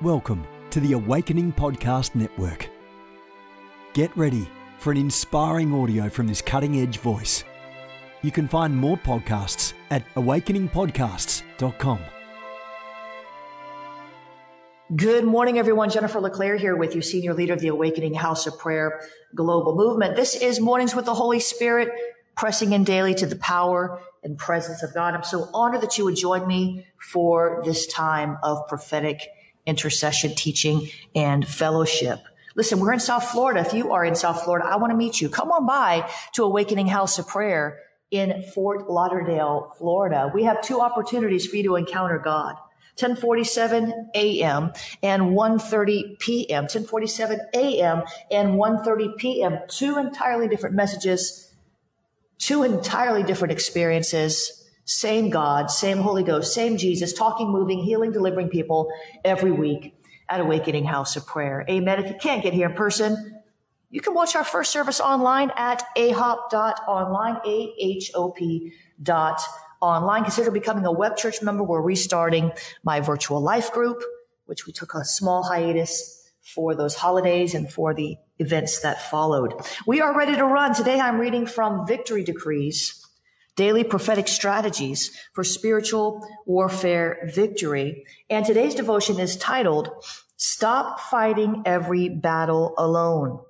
Welcome to the Awakening Podcast Network. Get ready for an inspiring audio from this cutting edge voice. You can find more podcasts at awakeningpodcasts.com. Good morning, everyone. Jennifer LeClaire here with you, Senior Leader of the Awakening House of Prayer Global Movement. This is Mornings with the Holy Spirit, pressing in daily to the power and presence of God. I'm so honored that you would join me for this time of prophetic intercession, teaching, and fellowship. Listen, we're in South Florida. If you are in South Florida, I want to meet you. Come on by to Awakening House of Prayer in Fort Lauderdale, Florida. We have two opportunities for you to encounter God. 1047 a.m. and 1.30 p.m. 1047 a.m. and 1.30 p.m. Two entirely different messages, two entirely different experiences same God, same Holy Ghost, same Jesus, talking, moving, healing, delivering people every week at Awakening House of Prayer. Amen. If you can't get here in person, you can watch our first service online at ahop.online, A-H-O-P dot online. Consider becoming a web church member. We're restarting my virtual life group, which we took a small hiatus for those holidays and for the events that followed. We are ready to run. Today I'm reading from Victory Decrees daily prophetic strategies for spiritual warfare victory. And today's devotion is titled, Stop Fighting Every Battle Alone.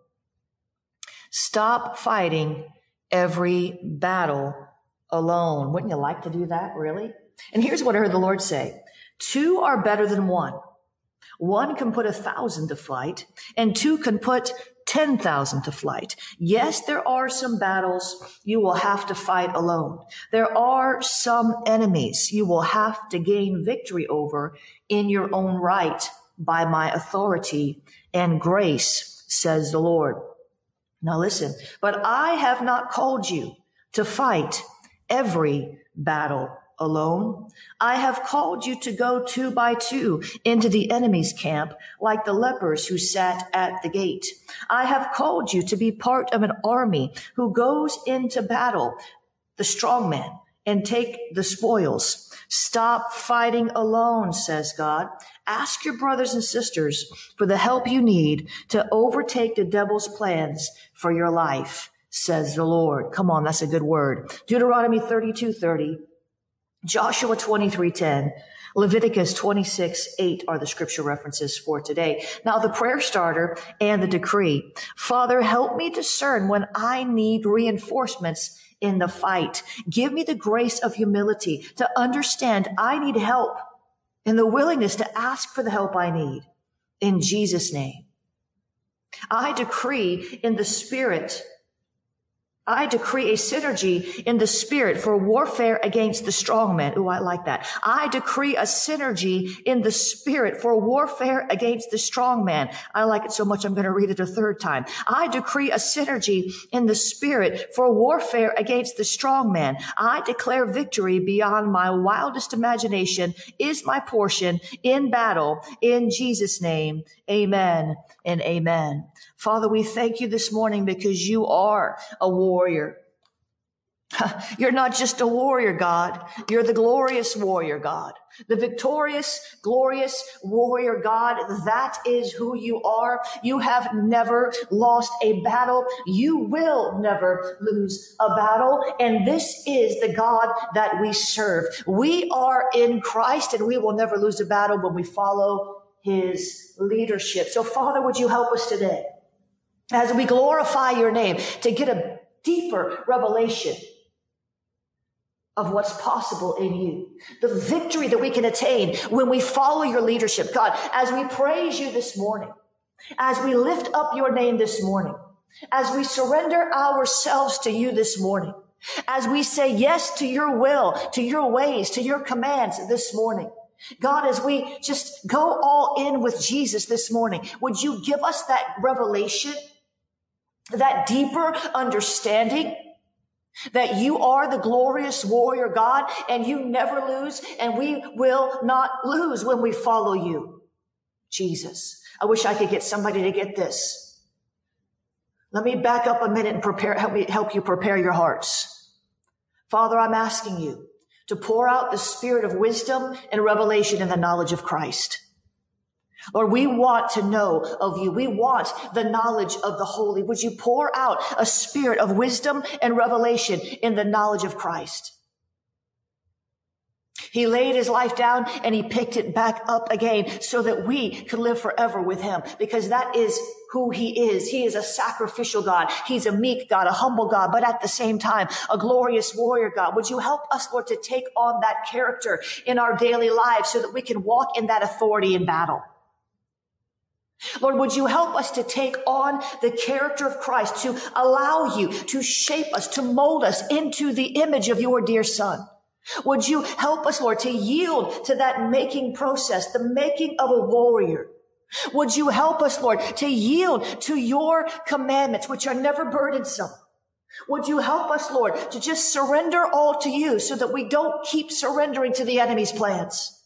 Stop fighting every battle alone. Wouldn't you like to do that, really? And here's what I heard the Lord say. Two are better than one. One can put a thousand to flight and two can put 10,000 to flight. Yes, there are some battles you will have to fight alone. There are some enemies you will have to gain victory over in your own right by my authority and grace, says the Lord. Now listen, but I have not called you to fight every battle alone. I have called you to go two by two into the enemy's camp, like the lepers who sat at the gate. I have called you to be part of an army who goes into battle, the strong man, and take the spoils. Stop fighting alone, says God. Ask your brothers and sisters for the help you need to overtake the devil's plans for your life, says the Lord. Come on, that's a good word. Deuteronomy 32, 30. Joshua 23:10, Leviticus 26:8 are the scripture references for today. Now the prayer starter and the decree. Father, help me discern when I need reinforcements in the fight. Give me the grace of humility to understand I need help and the willingness to ask for the help I need. In Jesus' name. I decree in the spirit I decree a synergy in the spirit for warfare against the strong man. Ooh, I like that. I decree a synergy in the spirit for warfare against the strong man. I like it so much I'm going to read it a third time. I decree a synergy in the spirit for warfare against the strong man. I declare victory beyond my wildest imagination is my portion in battle in Jesus name. Amen and amen. Father, we thank you this morning because you are a warrior. You're not just a warrior, God. You're the glorious warrior, God. The victorious, glorious warrior, God. That is who you are. You have never lost a battle. You will never lose a battle. And this is the God that we serve. We are in Christ and we will never lose a battle when we follow his leadership. So Father, would you help us today? As we glorify your name to get a deeper revelation of what's possible in you. The victory that we can attain when we follow your leadership. God, as we praise you this morning, as we lift up your name this morning, as we surrender ourselves to you this morning, as we say yes to your will, to your ways, to your commands this morning, God, as we just go all in with Jesus this morning, would you give us that revelation that deeper understanding that you are the glorious warrior God and you never lose and we will not lose when we follow you. Jesus. I wish I could get somebody to get this. Let me back up a minute and prepare, help me, help you prepare your hearts. Father, I'm asking you to pour out the spirit of wisdom and revelation in the knowledge of Christ. Lord, we want to know of you. We want the knowledge of the holy. Would you pour out a spirit of wisdom and revelation in the knowledge of Christ? He laid his life down and he picked it back up again so that we could live forever with him because that is who he is. He is a sacrificial God. He's a meek God, a humble God, but at the same time, a glorious warrior God. Would you help us, Lord, to take on that character in our daily lives so that we can walk in that authority in battle? Lord, would you help us to take on the character of Christ, to allow you to shape us, to mold us into the image of your dear son? Would you help us, Lord, to yield to that making process, the making of a warrior? Would you help us, Lord, to yield to your commandments, which are never burdensome? Would you help us, Lord, to just surrender all to you so that we don't keep surrendering to the enemy's plans?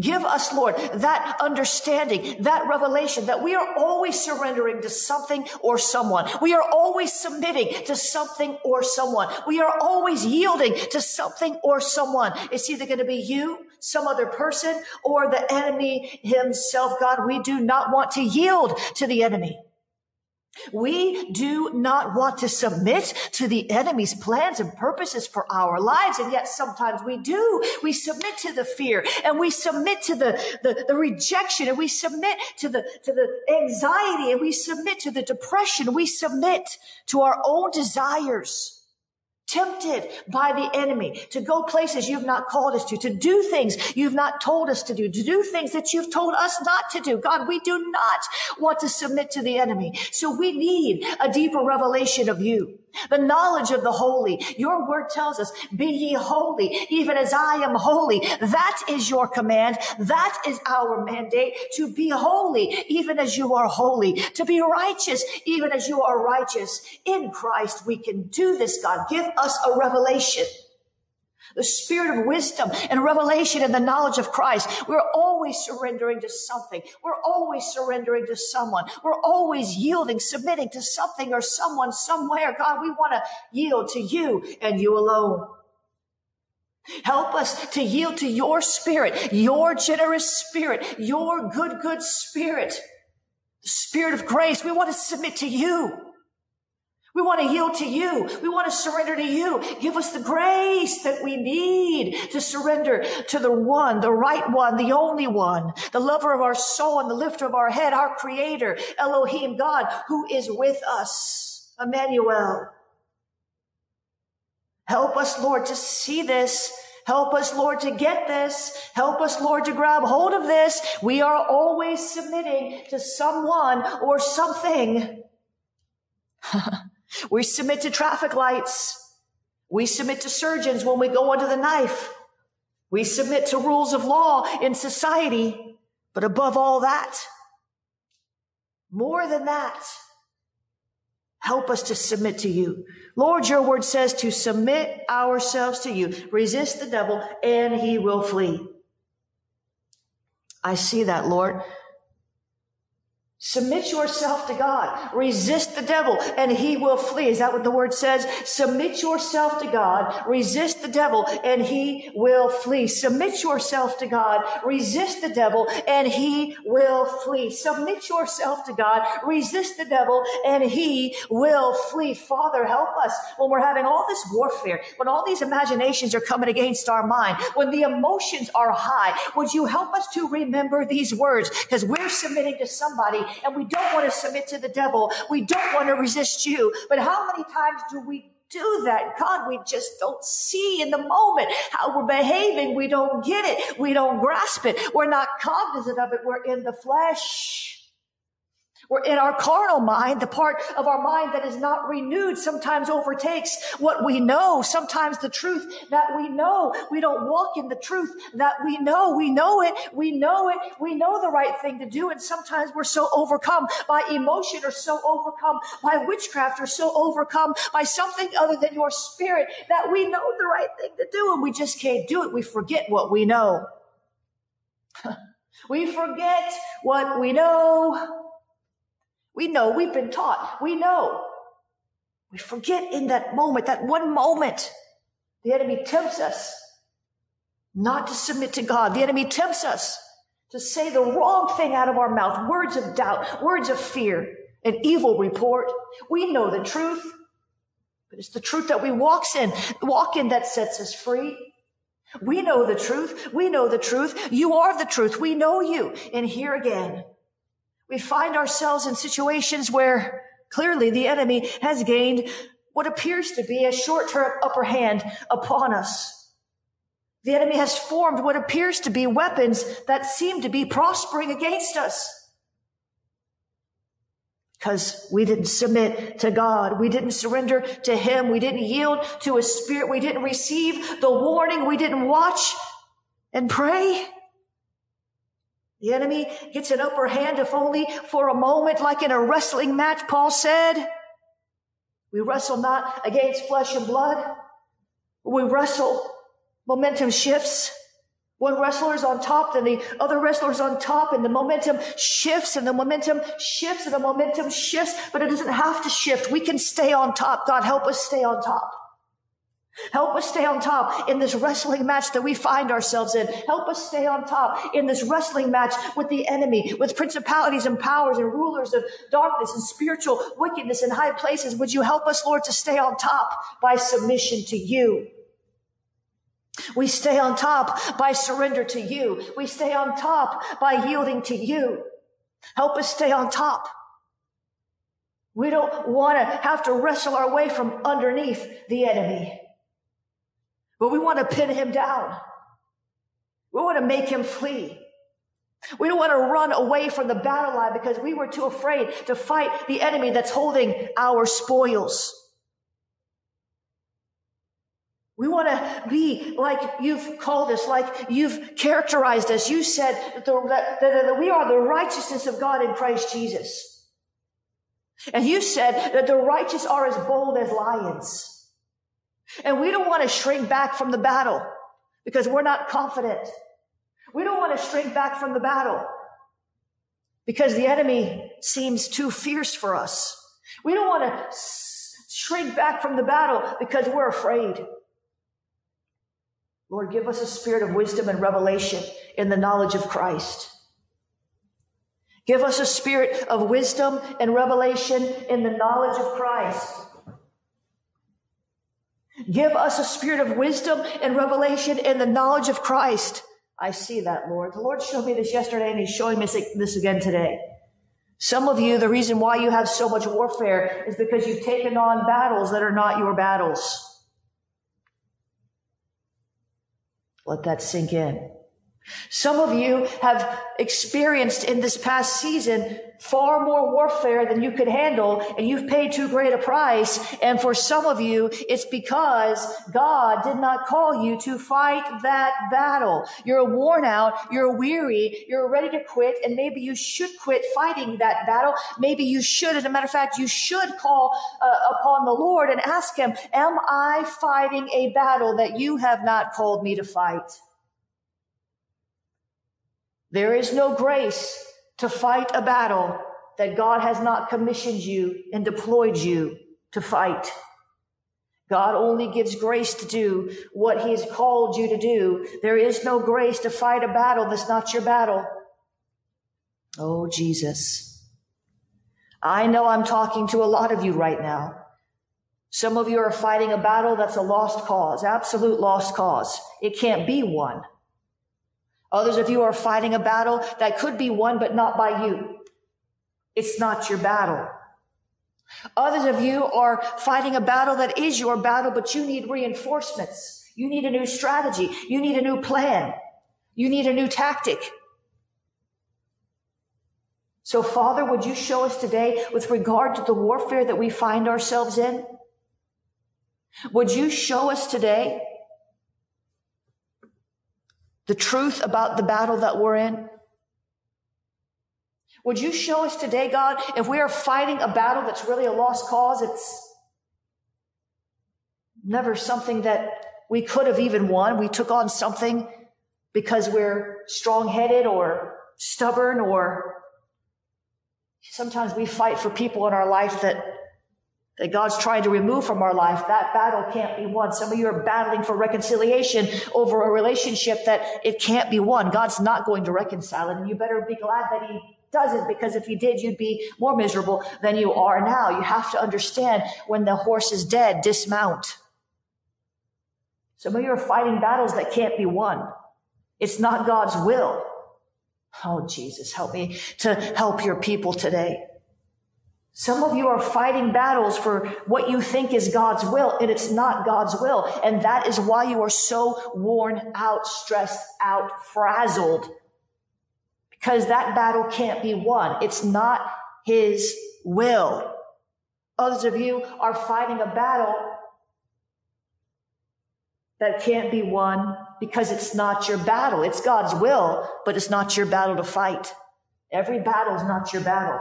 Give us, Lord, that understanding, that revelation that we are always surrendering to something or someone. We are always submitting to something or someone. We are always yielding to something or someone. It's either going to be you, some other person, or the enemy himself. God, we do not want to yield to the enemy. We do not want to submit to the enemy's plans and purposes for our lives. And yet sometimes we do. We submit to the fear and we submit to the, the, the, rejection and we submit to the, to the anxiety and we submit to the depression. We submit to our own desires tempted by the enemy to go places you've not called us to, to do things you've not told us to do, to do things that you've told us not to do. God, we do not want to submit to the enemy. So we need a deeper revelation of you. The knowledge of the holy. Your word tells us, be ye holy, even as I am holy. That is your command. That is our mandate to be holy, even as you are holy, to be righteous, even as you are righteous. In Christ, we can do this, God. Give us a revelation the spirit of wisdom and revelation and the knowledge of Christ. We're always surrendering to something. We're always surrendering to someone. We're always yielding, submitting to something or someone somewhere. God, we want to yield to you and you alone. Help us to yield to your spirit, your generous spirit, your good, good spirit, the spirit of grace. We want to submit to you. We want to yield to you. We want to surrender to you. Give us the grace that we need to surrender to the one, the right one, the only one, the lover of our soul and the lifter of our head, our creator, Elohim, God, who is with us, Emmanuel. Help us, Lord, to see this. Help us, Lord, to get this. Help us, Lord, to grab hold of this. We are always submitting to someone or something. We submit to traffic lights. We submit to surgeons when we go under the knife. We submit to rules of law in society. But above all that, more than that, help us to submit to you. Lord, your word says to submit ourselves to you. Resist the devil and he will flee. I see that, Lord. Submit yourself to God. Resist the devil and he will flee. Is that what the word says? Submit yourself to God. Resist the devil and he will flee. Submit yourself to God. Resist the devil and he will flee. Submit yourself to God. Resist the devil and he will flee. Father, help us when we're having all this warfare, when all these imaginations are coming against our mind, when the emotions are high. Would you help us to remember these words? Because we're submitting to somebody and we don't want to submit to the devil. We don't want to resist you. But how many times do we do that. God, we just don't see in the moment how we're behaving. We don't get it. We don't grasp it. We're not cognizant of it. We're in the flesh. We're in our carnal mind, the part of our mind that is not renewed sometimes overtakes what we know. Sometimes the truth that we know, we don't walk in the truth that we know. We know it. We know it. We know the right thing to do. And sometimes we're so overcome by emotion or so overcome by witchcraft or so overcome by something other than your spirit that we know the right thing to do and we just can't do it. We forget what we know. we forget what we know. We know, we've been taught, we know. We forget in that moment, that one moment, the enemy tempts us not to submit to God. The enemy tempts us to say the wrong thing out of our mouth, words of doubt, words of fear, an evil report. We know the truth, but it's the truth that we walks in, walk in that sets us free. We know the truth. We know the truth. You are the truth. We know you. And here again, we find ourselves in situations where clearly the enemy has gained what appears to be a short-term upper hand upon us. The enemy has formed what appears to be weapons that seem to be prospering against us. Because we didn't submit to God. We didn't surrender to Him. We didn't yield to His Spirit. We didn't receive the warning. We didn't watch and pray. The enemy gets an upper hand if only for a moment, like in a wrestling match, Paul said. We wrestle not against flesh and blood. We wrestle Momentum shifts. One wrestler is on top, then the other wrestler is on top, and the momentum shifts, and the momentum shifts, and the momentum shifts, but it doesn't have to shift. We can stay on top. God, help us stay on top. Help us stay on top in this wrestling match that we find ourselves in. Help us stay on top in this wrestling match with the enemy, with principalities and powers and rulers of darkness and spiritual wickedness in high places. Would you help us, Lord, to stay on top by submission to you? We stay on top by surrender to you. We stay on top by yielding to you. Help us stay on top. We don't want to have to wrestle our way from underneath the enemy, but we want to pin him down. We want to make him flee. We don't want to run away from the battle line because we were too afraid to fight the enemy that's holding our spoils. We want to be like you've called us, like you've characterized us. You said that, the, that, that, we are the righteousness of God in Christ Jesus. And you said that the righteous are as bold as lions. And we don't want to shrink back from the battle because we're not confident. We don't want to shrink back from the battle because the enemy seems too fierce for us. We don't want to shrink back from the battle because we're afraid. Lord, give us a spirit of wisdom and revelation in the knowledge of Christ. Give us a spirit of wisdom and revelation in the knowledge of Christ. Give us a spirit of wisdom and revelation and the knowledge of Christ. I see that, Lord. The Lord showed me this yesterday and He's showing me this again today. Some of you, the reason why you have so much warfare is because you've taken on battles that are not your battles. Let that sink in. Some of you have experienced in this past season far more warfare than you could handle and you've paid too great a price. And for some of you, it's because God did not call you to fight that battle. You're worn out. You're weary. You're ready to quit. And maybe you should quit fighting that battle. Maybe you should. As a matter of fact, you should call uh, upon the Lord and ask him, am I fighting a battle that you have not called me to fight? There is no grace to fight a battle that God has not commissioned you and deployed you to fight. God only gives grace to do what he has called you to do. There is no grace to fight a battle that's not your battle. Oh, Jesus. I know I'm talking to a lot of you right now. Some of you are fighting a battle that's a lost cause, absolute lost cause. It can't be won. Others of you are fighting a battle that could be won, but not by you. It's not your battle. Others of you are fighting a battle that is your battle, but you need reinforcements. You need a new strategy. You need a new plan. You need a new tactic. So Father, would you show us today with regard to the warfare that we find ourselves in? Would you show us today the truth about the battle that we're in? Would you show us today, God, if we are fighting a battle that's really a lost cause, it's never something that we could have even won. We took on something because we're strong headed or stubborn or sometimes we fight for people in our life that that God's trying to remove from our life, that battle can't be won. Some of you are battling for reconciliation over a relationship that it can't be won. God's not going to reconcile it. And you better be glad that he doesn't because if he did, you'd be more miserable than you are now. You have to understand when the horse is dead, dismount. Some of you are fighting battles that can't be won. It's not God's will. Oh, Jesus, help me to help your people today. Some of you are fighting battles for what you think is God's will, and it's not God's will. And that is why you are so worn out, stressed out, frazzled. Because that battle can't be won. It's not His will. Others of you are fighting a battle that can't be won because it's not your battle. It's God's will, but it's not your battle to fight. Every battle is not your battle.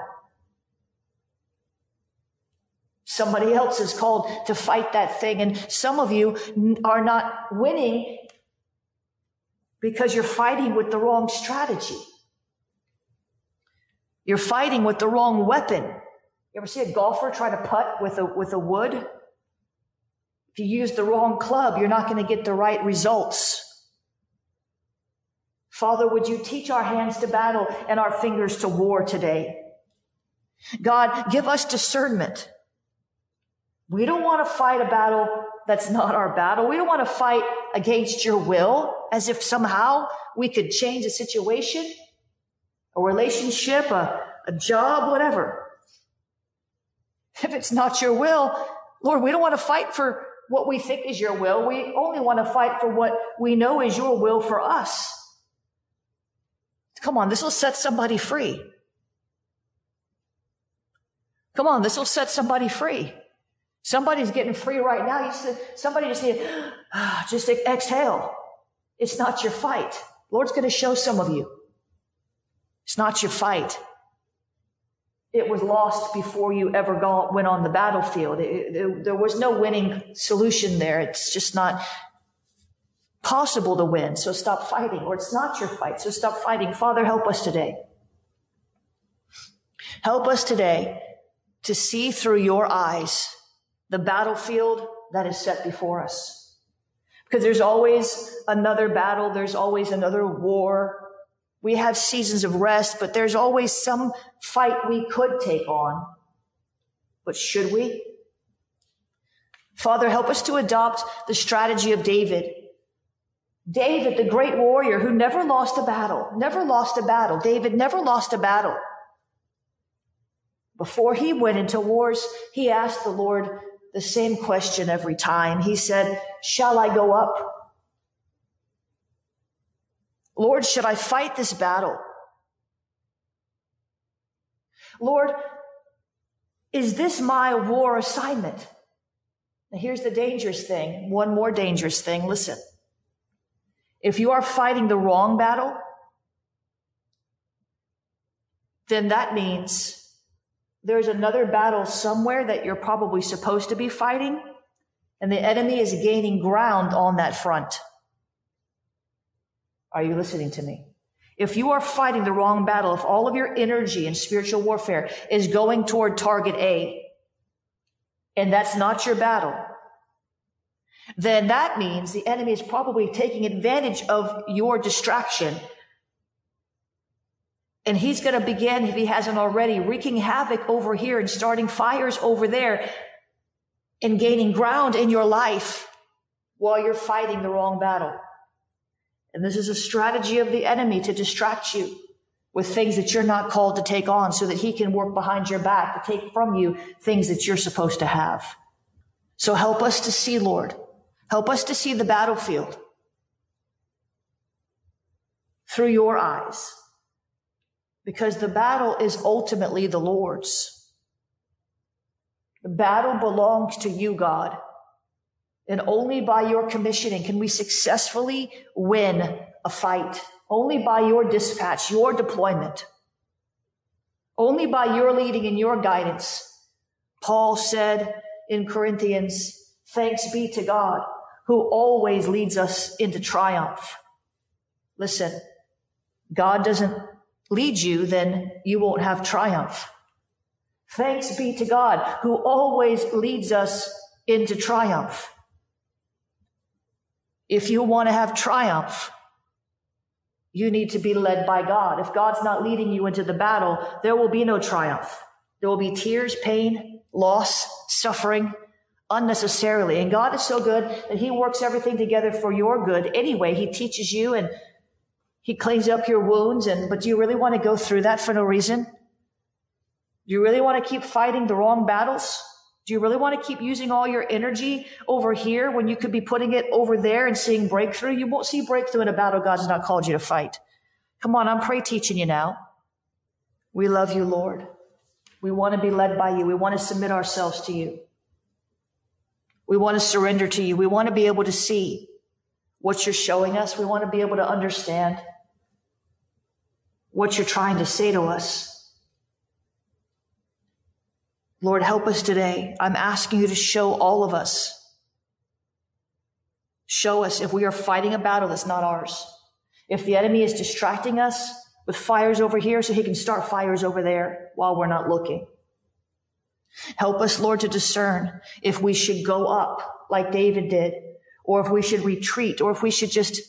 Somebody else is called to fight that thing. And some of you are not winning because you're fighting with the wrong strategy. You're fighting with the wrong weapon. You ever see a golfer try to putt with a, with a wood? If you use the wrong club, you're not going to get the right results. Father, would you teach our hands to battle and our fingers to war today? God, give us discernment. We don't want to fight a battle that's not our battle. We don't want to fight against your will as if somehow we could change a situation, a relationship, a, a job, whatever. If it's not your will, Lord, we don't want to fight for what we think is your will. We only want to fight for what we know is your will for us. Come on, this will set somebody free. Come on, this will set somebody free. Somebody's getting free right now. You somebody just need just exhale. It's not your fight. Lord's going to show some of you. It's not your fight. It was lost before you ever got, went on the battlefield. It, it, there was no winning solution there. It's just not possible to win. So stop fighting. Or it's not your fight. So stop fighting. Father, help us today. Help us today to see through your eyes the battlefield that is set before us. Because there's always another battle. There's always another war. We have seasons of rest, but there's always some fight we could take on. But should we? Father, help us to adopt the strategy of David. David, the great warrior who never lost a battle, never lost a battle. David never lost a battle. Before he went into wars, he asked the Lord, the same question every time. He said, Shall I go up? Lord, should I fight this battle? Lord, is this my war assignment? Now, here's the dangerous thing. One more dangerous thing. Listen. If you are fighting the wrong battle, then that means there's another battle somewhere that you're probably supposed to be fighting, and the enemy is gaining ground on that front. Are you listening to me? If you are fighting the wrong battle, if all of your energy in spiritual warfare is going toward target A, and that's not your battle, then that means the enemy is probably taking advantage of your distraction and he's going to begin, if he hasn't already, wreaking havoc over here and starting fires over there and gaining ground in your life while you're fighting the wrong battle. And this is a strategy of the enemy to distract you with things that you're not called to take on so that he can work behind your back to take from you things that you're supposed to have. So help us to see, Lord. Help us to see the battlefield through your eyes because the battle is ultimately the Lord's. The battle belongs to you, God. And only by your commissioning can we successfully win a fight. Only by your dispatch, your deployment. Only by your leading and your guidance. Paul said in Corinthians, thanks be to God who always leads us into triumph. Listen, God doesn't lead you, then you won't have triumph. Thanks be to God who always leads us into triumph. If you want to have triumph, you need to be led by God. If God's not leading you into the battle, there will be no triumph. There will be tears, pain, loss, suffering unnecessarily. And God is so good that He works everything together for your good anyway. He teaches you and He cleans up your wounds. And, but do you really want to go through that for no reason? Do you really want to keep fighting the wrong battles? Do you really want to keep using all your energy over here when you could be putting it over there and seeing breakthrough? You won't see breakthrough in a battle God's not called you to fight. Come on, I'm pray teaching you now. We love you, Lord. We want to be led by you. We want to submit ourselves to you. We want to surrender to you. We want to be able to see what you're showing us. We want to be able to understand what you're trying to say to us. Lord, help us today. I'm asking you to show all of us. Show us if we are fighting a battle that's not ours. If the enemy is distracting us with fires over here so he can start fires over there while we're not looking. Help us, Lord, to discern if we should go up like David did, or if we should retreat, or if we should just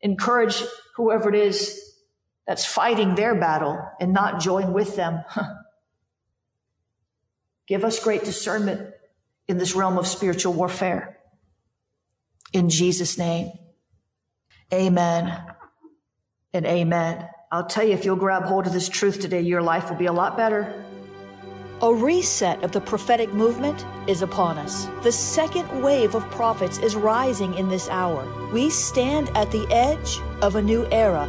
encourage whoever it is that's fighting their battle and not join with them. Give us great discernment in this realm of spiritual warfare. In Jesus' name, amen and amen. I'll tell you, if you'll grab hold of this truth today, your life will be a lot better. A reset of the prophetic movement is upon us. The second wave of prophets is rising in this hour. We stand at the edge of a new era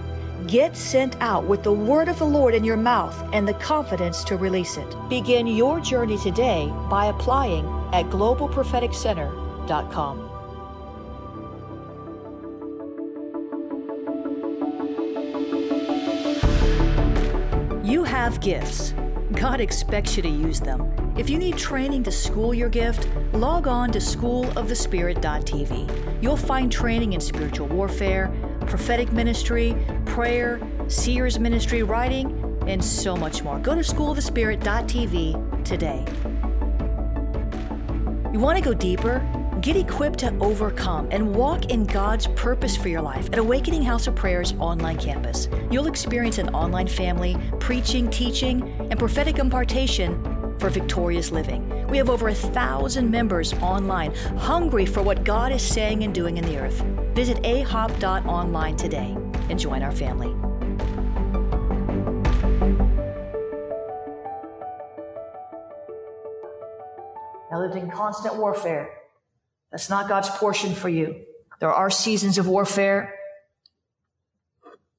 Get sent out with the word of the Lord in your mouth and the confidence to release it. Begin your journey today by applying at globalpropheticcenter.com. You have gifts. God expects you to use them. If you need training to school your gift, log on to schoolofthespirit.tv. You'll find training in spiritual warfare prophetic ministry, prayer, seers ministry, writing, and so much more. Go to schoolofthespirit.tv today. You want to go deeper? Get equipped to overcome and walk in God's purpose for your life at Awakening House of Prayer's online campus. You'll experience an online family, preaching, teaching, and prophetic impartation for victorious living. We have over a thousand members online, hungry for what God is saying and doing in the earth. Visit ahop.online today and join our family. I lived in constant warfare. That's not God's portion for you. There are seasons of warfare.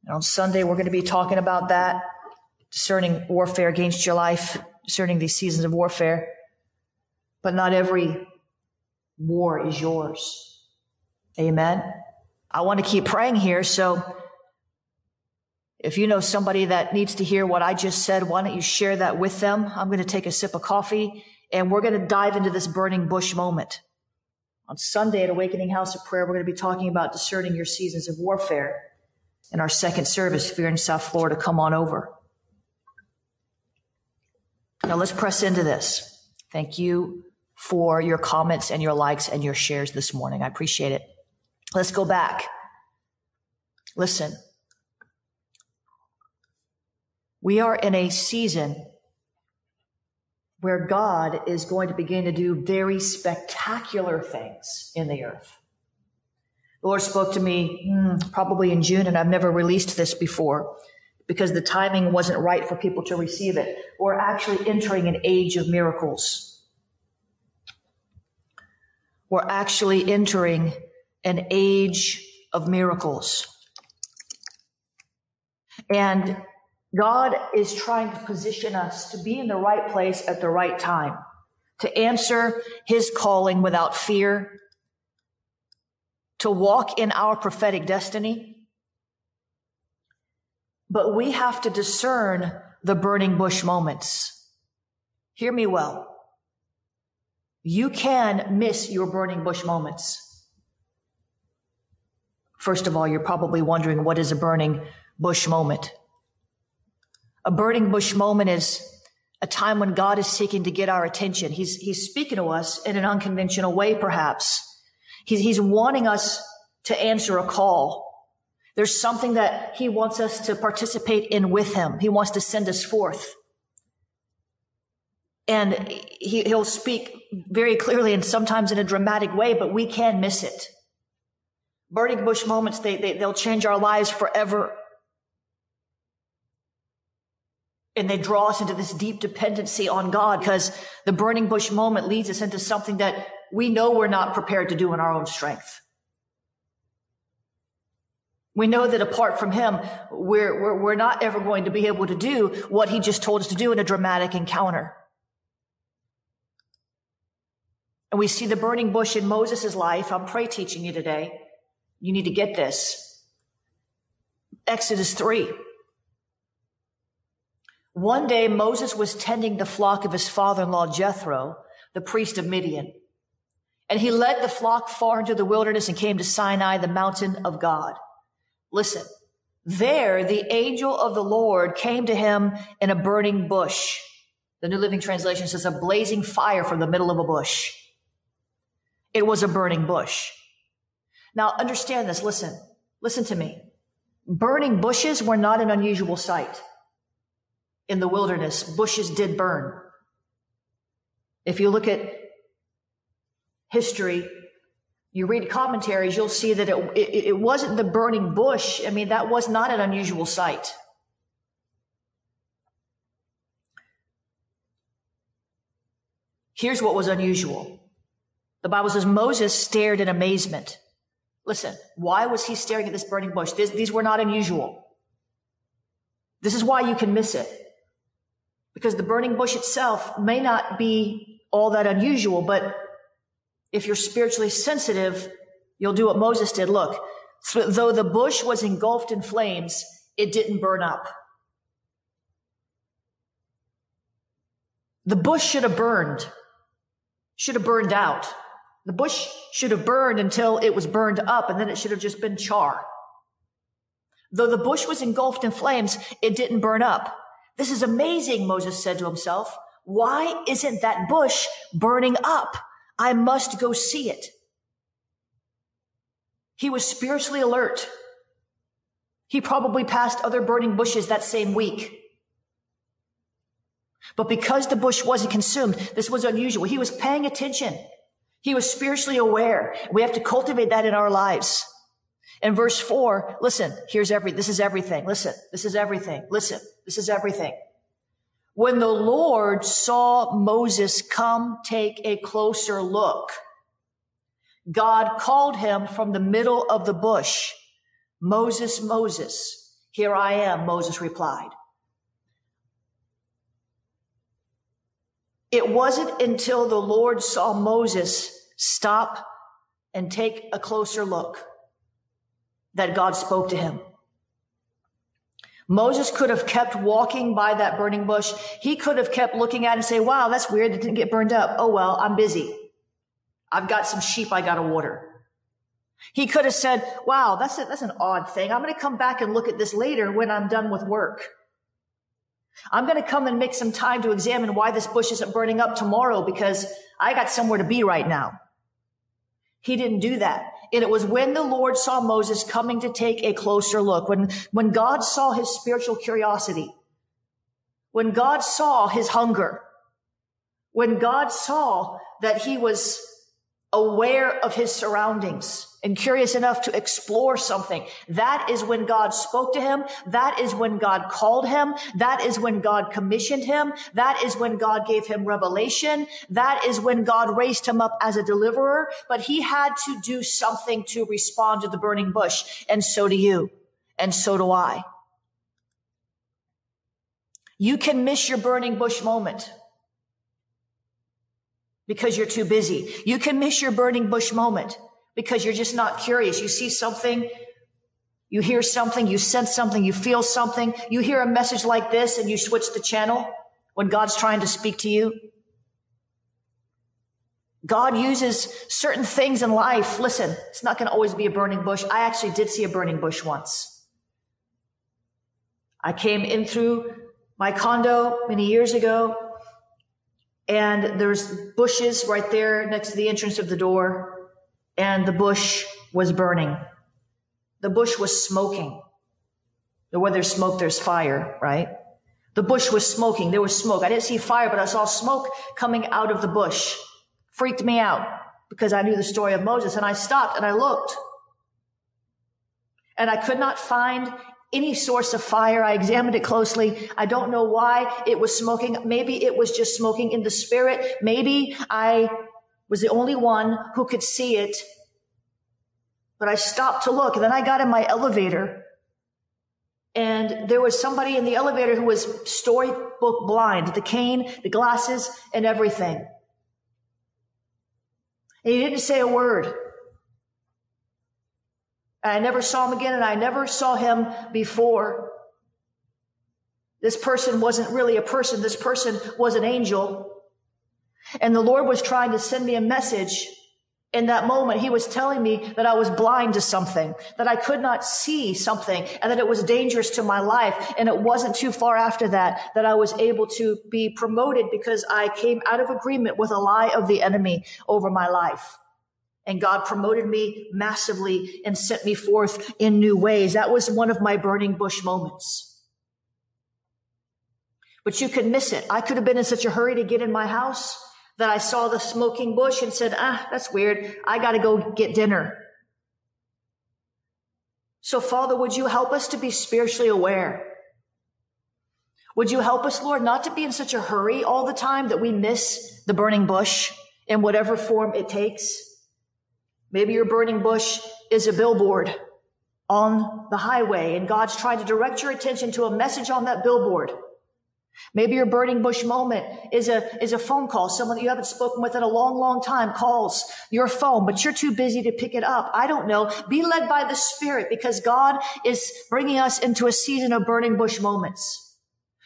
And on Sunday, we're going to be talking about that, discerning warfare against your life, discerning these seasons of warfare. But not every war is yours. Amen. I want to keep praying here. So if you know somebody that needs to hear what I just said, why don't you share that with them? I'm going to take a sip of coffee and we're going to dive into this burning bush moment. On Sunday at Awakening House of Prayer, we're going to be talking about discerning your seasons of warfare in our second service. If you're in South Florida, come on over. Now let's press into this. Thank you for your comments and your likes and your shares this morning. I appreciate it. Let's go back. Listen. We are in a season where God is going to begin to do very spectacular things in the earth. The Lord spoke to me hmm, probably in June, and I've never released this before because the timing wasn't right for people to receive it. We're actually entering an age of miracles. We're actually entering an age of miracles. And God is trying to position us to be in the right place at the right time, to answer his calling without fear, to walk in our prophetic destiny. But we have to discern the burning bush moments. Hear me well. You can miss your burning bush moments. First of all, you're probably wondering what is a burning bush moment? A burning bush moment is a time when God is seeking to get our attention. He's, he's speaking to us in an unconventional way, perhaps. He's, he's wanting us to answer a call. There's something that he wants us to participate in with him. He wants to send us forth. And he, he'll speak very clearly and sometimes in a dramatic way, but we can miss it. Burning bush moments, they, they, they'll change our lives forever. And they draw us into this deep dependency on God because the burning bush moment leads us into something that we know we're not prepared to do in our own strength. We know that apart from him, we're, we're, we're not ever going to be able to do what he just told us to do in a dramatic encounter. And we see the burning bush in Moses' life. I'm pray teaching you today. You need to get this. Exodus 3. One day Moses was tending the flock of his father-in-law Jethro, the priest of Midian. And he led the flock far into the wilderness and came to Sinai, the mountain of God. Listen, there the angel of the Lord came to him in a burning bush. The New Living Translation says a blazing fire from the middle of a bush. It was a burning bush. Now understand this. Listen, listen to me. Burning bushes were not an unusual sight in the wilderness, bushes did burn. If you look at history, you read commentaries, you'll see that it, it, it, wasn't the burning bush. I mean, that was not an unusual sight. Here's what was unusual. The Bible says Moses stared in amazement. Listen, why was he staring at this burning bush? This, these were not unusual. This is why you can miss it because the burning bush itself may not be all that unusual, but if you're spiritually sensitive, you'll do what Moses did. Look, though the bush was engulfed in flames, it didn't burn up. The bush should have burned, should have burned out. The bush should have burned until it was burned up, and then it should have just been char. Though the bush was engulfed in flames, it didn't burn up. This is amazing, Moses said to himself. Why isn't that bush burning up? I must go see it. He was spiritually alert. He probably passed other burning bushes that same week. But because the bush wasn't consumed, this was unusual. He was paying attention. He was spiritually aware. We have to cultivate that in our lives. In verse four, listen, here's every, this is everything. Listen, this is everything. Listen, this is everything. When the Lord saw Moses come take a closer look, God called him from the middle of the bush. Moses, Moses, here I am, Moses replied. It wasn't until the Lord saw Moses stop and take a closer look that God spoke to him. Moses could have kept walking by that burning bush. He could have kept looking at it and say, wow, that's weird. It didn't get burned up. Oh, well, I'm busy. I've got some sheep I got to water. He could have said, wow, that's, a, that's an odd thing. I'm going to come back and look at this later when I'm done with work. I'm going to come and make some time to examine why this bush isn't burning up tomorrow because I got somewhere to be right now. He didn't do that. And it was when the Lord saw Moses coming to take a closer look, when, when God saw his spiritual curiosity, when God saw his hunger, when God saw that he was aware of his surroundings and curious enough to explore something. That is when God spoke to him. That is when God called him. That is when God commissioned him. That is when God gave him revelation. That is when God raised him up as a deliverer. But he had to do something to respond to the burning bush. And so do you. And so do I. You can miss your burning bush moment because you're too busy. You can miss your burning bush moment because you're just not curious. You see something, you hear something, you sense something, you feel something, you hear a message like this and you switch the channel when God's trying to speak to you. God uses certain things in life. Listen, it's not going to always be a burning bush. I actually did see a burning bush once. I came in through my condo many years ago and there's bushes right there next to the entrance of the door and the bush was burning. The bush was smoking. Where there's smoke, there's fire, right? The bush was smoking. There was smoke. I didn't see fire, but I saw smoke coming out of the bush. Freaked me out because I knew the story of Moses and I stopped and I looked. And I could not find any source of fire. I examined it closely. I don't know why it was smoking. Maybe it was just smoking in the spirit. Maybe I was the only one who could see it. But I stopped to look and then I got in my elevator and there was somebody in the elevator who was storybook blind, the cane, the glasses, and everything. And he didn't say a word. And I never saw him again and I never saw him before. This person wasn't really a person. This person was an angel. And the Lord was trying to send me a message in that moment. He was telling me that I was blind to something, that I could not see something and that it was dangerous to my life. And it wasn't too far after that that I was able to be promoted because I came out of agreement with a lie of the enemy over my life. And God promoted me massively and sent me forth in new ways. That was one of my burning bush moments. But you could miss it. I could have been in such a hurry to get in my house that I saw the smoking bush and said, ah, that's weird. I got to go get dinner. So Father, would you help us to be spiritually aware? Would you help us, Lord, not to be in such a hurry all the time that we miss the burning bush in whatever form it takes? Maybe your burning bush is a billboard on the highway and God's trying to direct your attention to a message on that billboard. Maybe your burning bush moment is a, is a phone call. Someone that you haven't spoken with in a long, long time calls your phone, but you're too busy to pick it up. I don't know. Be led by the Spirit because God is bringing us into a season of burning bush moments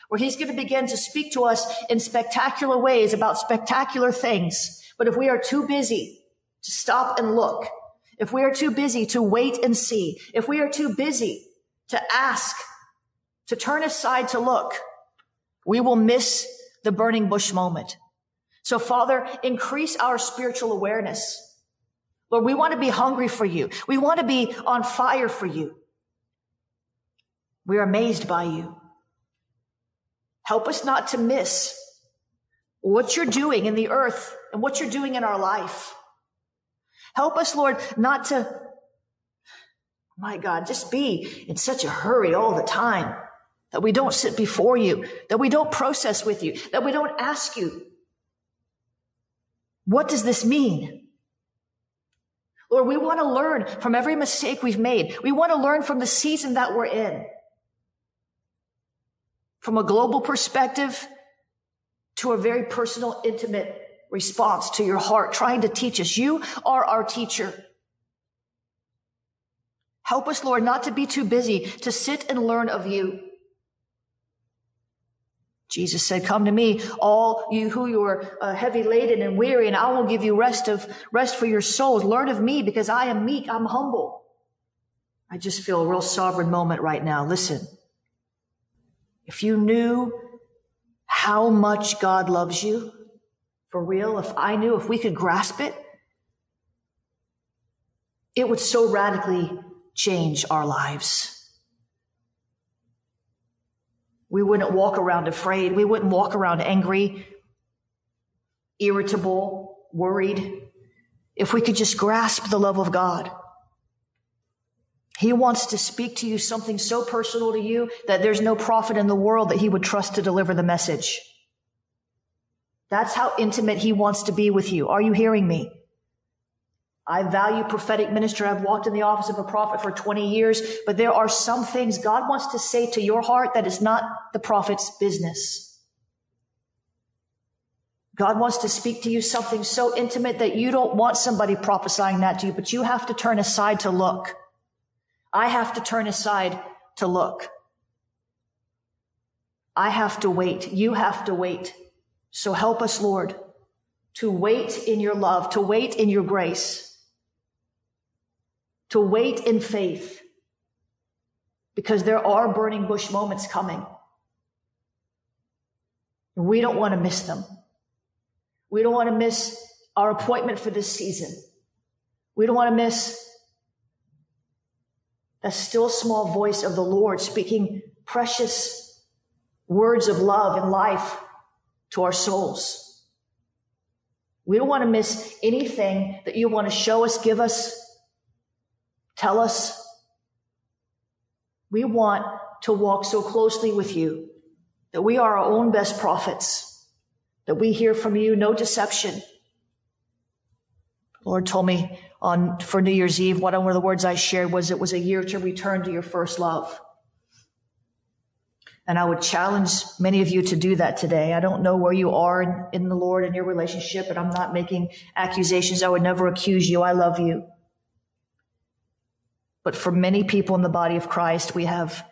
where he's going to begin to speak to us in spectacular ways about spectacular things. But if we are too busy to stop and look, if we are too busy to wait and see, if we are too busy to ask, to turn aside to look, we will miss the burning bush moment. So Father, increase our spiritual awareness. Lord, we want to be hungry for you. We want to be on fire for you. We are amazed by you. Help us not to miss what you're doing in the earth and what you're doing in our life. Help us, Lord, not to, my God, just be in such a hurry all the time that we don't sit before you, that we don't process with you, that we don't ask you, what does this mean? Lord, we want to learn from every mistake we've made. We want to learn from the season that we're in. From a global perspective to a very personal, intimate response to your heart, trying to teach us. You are our teacher. Help us, Lord, not to be too busy to sit and learn of you. Jesus said, come to me, all you who you are uh, heavy laden and weary, and I will give you rest of, rest for your souls. Learn of me because I am meek. I'm humble. I just feel a real sovereign moment right now. Listen. If you knew how much God loves you, for real, if I knew, if we could grasp it, it would so radically change our lives. We wouldn't walk around afraid. We wouldn't walk around angry. irritable, worried, if we could just grasp the love of God. He wants to speak to you something so personal to you that there's no prophet in the world that he would trust to deliver the message. That's how intimate he wants to be with you. Are you hearing me? I value prophetic ministry. I've walked in the office of a prophet for 20 years, but there are some things God wants to say to your heart that is not the prophet's business. God wants to speak to you something so intimate that you don't want somebody prophesying that to you, but you have to turn aside to look. I have to turn aside to look. I have to wait. You have to wait. So help us, Lord, to wait in your love, to wait in your grace, to wait in faith, because there are burning bush moments coming. We don't want to miss them. We don't want to miss our appointment for this season. We don't want to miss a still small voice of the Lord speaking precious words of love and life to our souls. We don't want to miss anything that you want to show us, give us, tell us. We want to walk so closely with you that we are our own best prophets, that we hear from you no deception. Lord told me on for New Year's Eve, one of the words I shared was it was a year to return to your first love. And I would challenge many of you to do that today. I don't know where you are in, in the Lord and your relationship, and I'm not making accusations. I would never accuse you. I love you. But for many people in the body of Christ, we have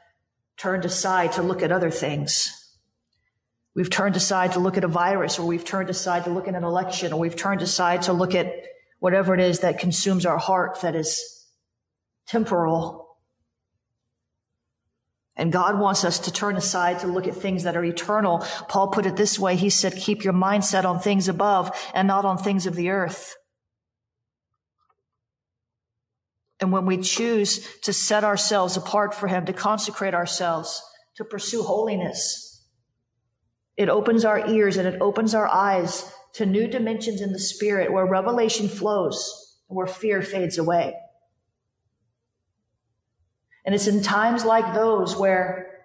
turned aside to look at other things. We've turned aside to look at a virus, or we've turned aside to look at an election, or we've turned aside to look at whatever it is that consumes our heart that is temporal and God wants us to turn aside to look at things that are eternal. Paul put it this way. He said, keep your mindset on things above and not on things of the earth. And when we choose to set ourselves apart for him, to consecrate ourselves, to pursue holiness, it opens our ears and it opens our eyes to new dimensions in the spirit where revelation flows, and where fear fades away. And it's in times like those where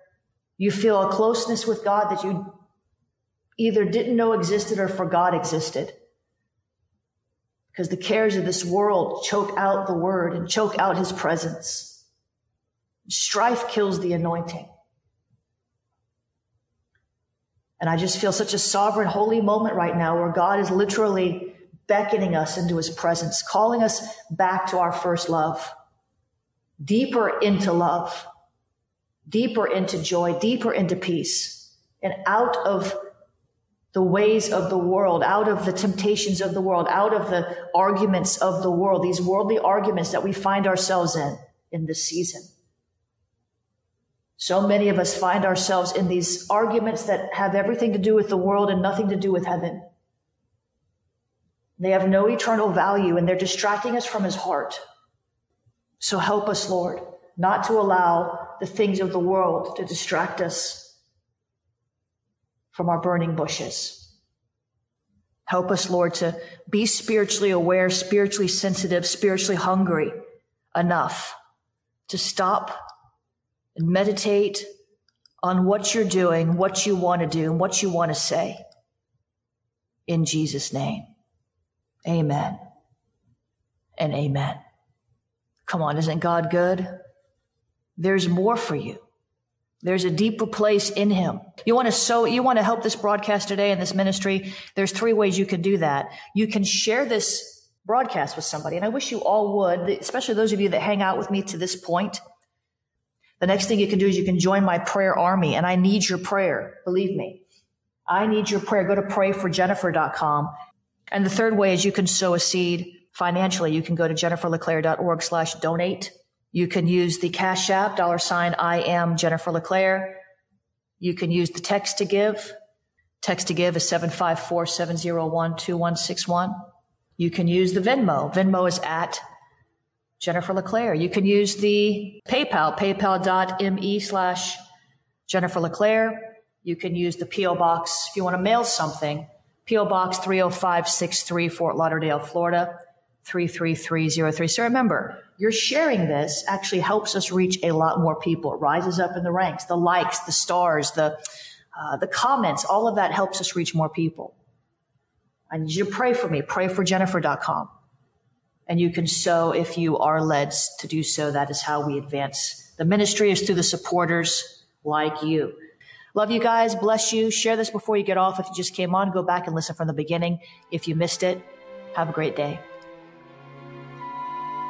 you feel a closeness with God that you either didn't know existed or forgot existed. Because the cares of this world choke out the word and choke out his presence. Strife kills the anointing. And I just feel such a sovereign, holy moment right now where God is literally beckoning us into his presence, calling us back to our first love deeper into love, deeper into joy, deeper into peace, and out of the ways of the world, out of the temptations of the world, out of the arguments of the world, these worldly arguments that we find ourselves in in this season. So many of us find ourselves in these arguments that have everything to do with the world and nothing to do with heaven. They have no eternal value and they're distracting us from his heart. So help us, Lord, not to allow the things of the world to distract us from our burning bushes. Help us, Lord, to be spiritually aware, spiritually sensitive, spiritually hungry enough to stop and meditate on what you're doing, what you want to do, and what you want to say. In Jesus' name, amen and amen. Come on, isn't God good? There's more for you. There's a deeper place in him. You want to sow, you want to help this broadcast today in this ministry. There's three ways you can do that. You can share this broadcast with somebody. And I wish you all would, especially those of you that hang out with me to this point. The next thing you can do is you can join my prayer army and I need your prayer. Believe me. I need your prayer. Go to prayforjennifer.com. And the third way is you can sow a seed financially, you can go to jenniferleclaire.org slash donate. You can use the Cash App, dollar sign I am Jennifer LeClaire. You can use the text to give. Text to give is 754-701-2161. You can use the Venmo. Venmo is at Jennifer LeClaire. You can use the PayPal, paypal.me slash Jennifer LeClaire. You can use the P.O. Box if you want to mail something P.O. Box 30563, Fort Lauderdale, Florida, 33303. So remember, you're sharing this actually helps us reach a lot more people. It rises up in the ranks, the likes, the stars, the, uh, the comments, all of that helps us reach more people. I need you to pray for me. Pray for Jennifer.com. And you can sow if you are led to do so. That is how we advance the ministry is through the supporters like you. Love you guys. Bless you. Share this before you get off. If you just came on, go back and listen from the beginning. If you missed it, have a great day.